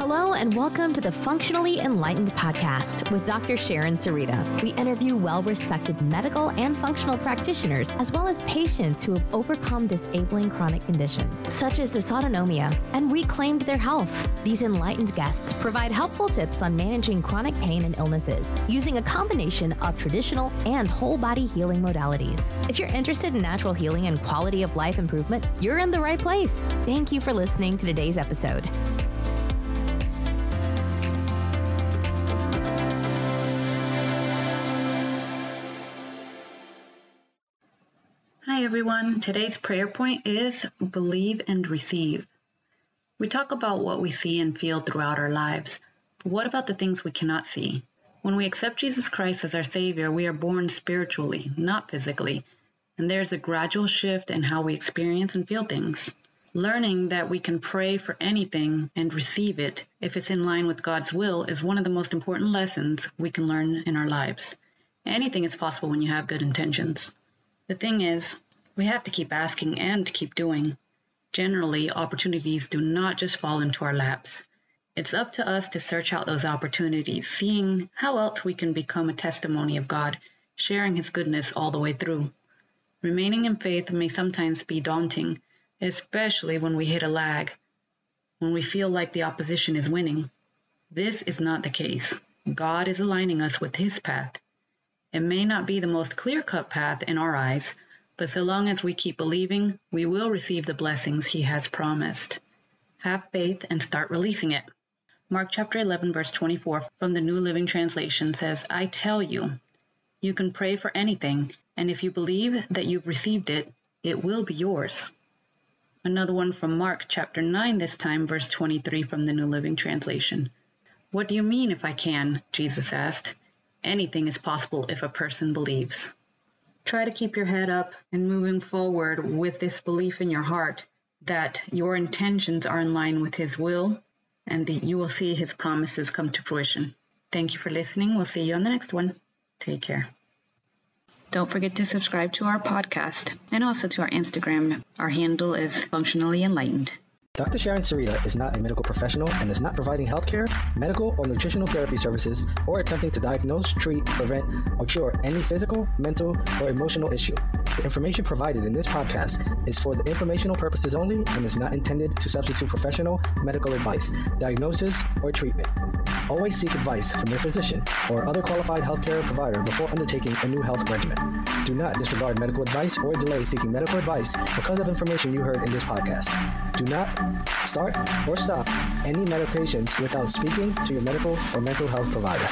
Hello, and welcome to the Functionally Enlightened podcast with Dr. Sharon Sarita. We interview well respected medical and functional practitioners, as well as patients who have overcome disabling chronic conditions, such as dysautonomia, and reclaimed their health. These enlightened guests provide helpful tips on managing chronic pain and illnesses using a combination of traditional and whole body healing modalities. If you're interested in natural healing and quality of life improvement, you're in the right place. Thank you for listening to today's episode. Hi everyone. Today's prayer point is believe and receive. We talk about what we see and feel throughout our lives, but what about the things we cannot see? When we accept Jesus Christ as our Savior, we are born spiritually, not physically, and there's a gradual shift in how we experience and feel things. Learning that we can pray for anything and receive it if it's in line with God's will is one of the most important lessons we can learn in our lives. Anything is possible when you have good intentions. The thing is, we have to keep asking and keep doing. Generally, opportunities do not just fall into our laps. It's up to us to search out those opportunities, seeing how else we can become a testimony of God, sharing His goodness all the way through. Remaining in faith may sometimes be daunting, especially when we hit a lag, when we feel like the opposition is winning. This is not the case. God is aligning us with His path. It may not be the most clear cut path in our eyes, but so long as we keep believing, we will receive the blessings He has promised. Have faith and start releasing it. Mark chapter 11, verse 24 from the New Living Translation says, I tell you, you can pray for anything, and if you believe that you've received it, it will be yours. Another one from Mark chapter 9, this time, verse 23 from the New Living Translation. What do you mean if I can? Jesus asked. Anything is possible if a person believes. Try to keep your head up and moving forward with this belief in your heart that your intentions are in line with His will and that you will see His promises come to fruition. Thank you for listening. We'll see you on the next one. Take care. Don't forget to subscribe to our podcast and also to our Instagram. Our handle is Functionally Enlightened. Dr. Sharon Sarita is not a medical professional and is not providing healthcare, medical, or nutritional therapy services or attempting to diagnose, treat, prevent, or cure any physical, mental, or emotional issue. The information provided in this podcast is for the informational purposes only and is not intended to substitute professional medical advice, diagnosis, or treatment. Always seek advice from your physician or other qualified healthcare provider before undertaking a new health regimen. Do not disregard medical advice or delay seeking medical advice because of information you heard in this podcast. Do not start or stop any medications without speaking to your medical or mental health provider.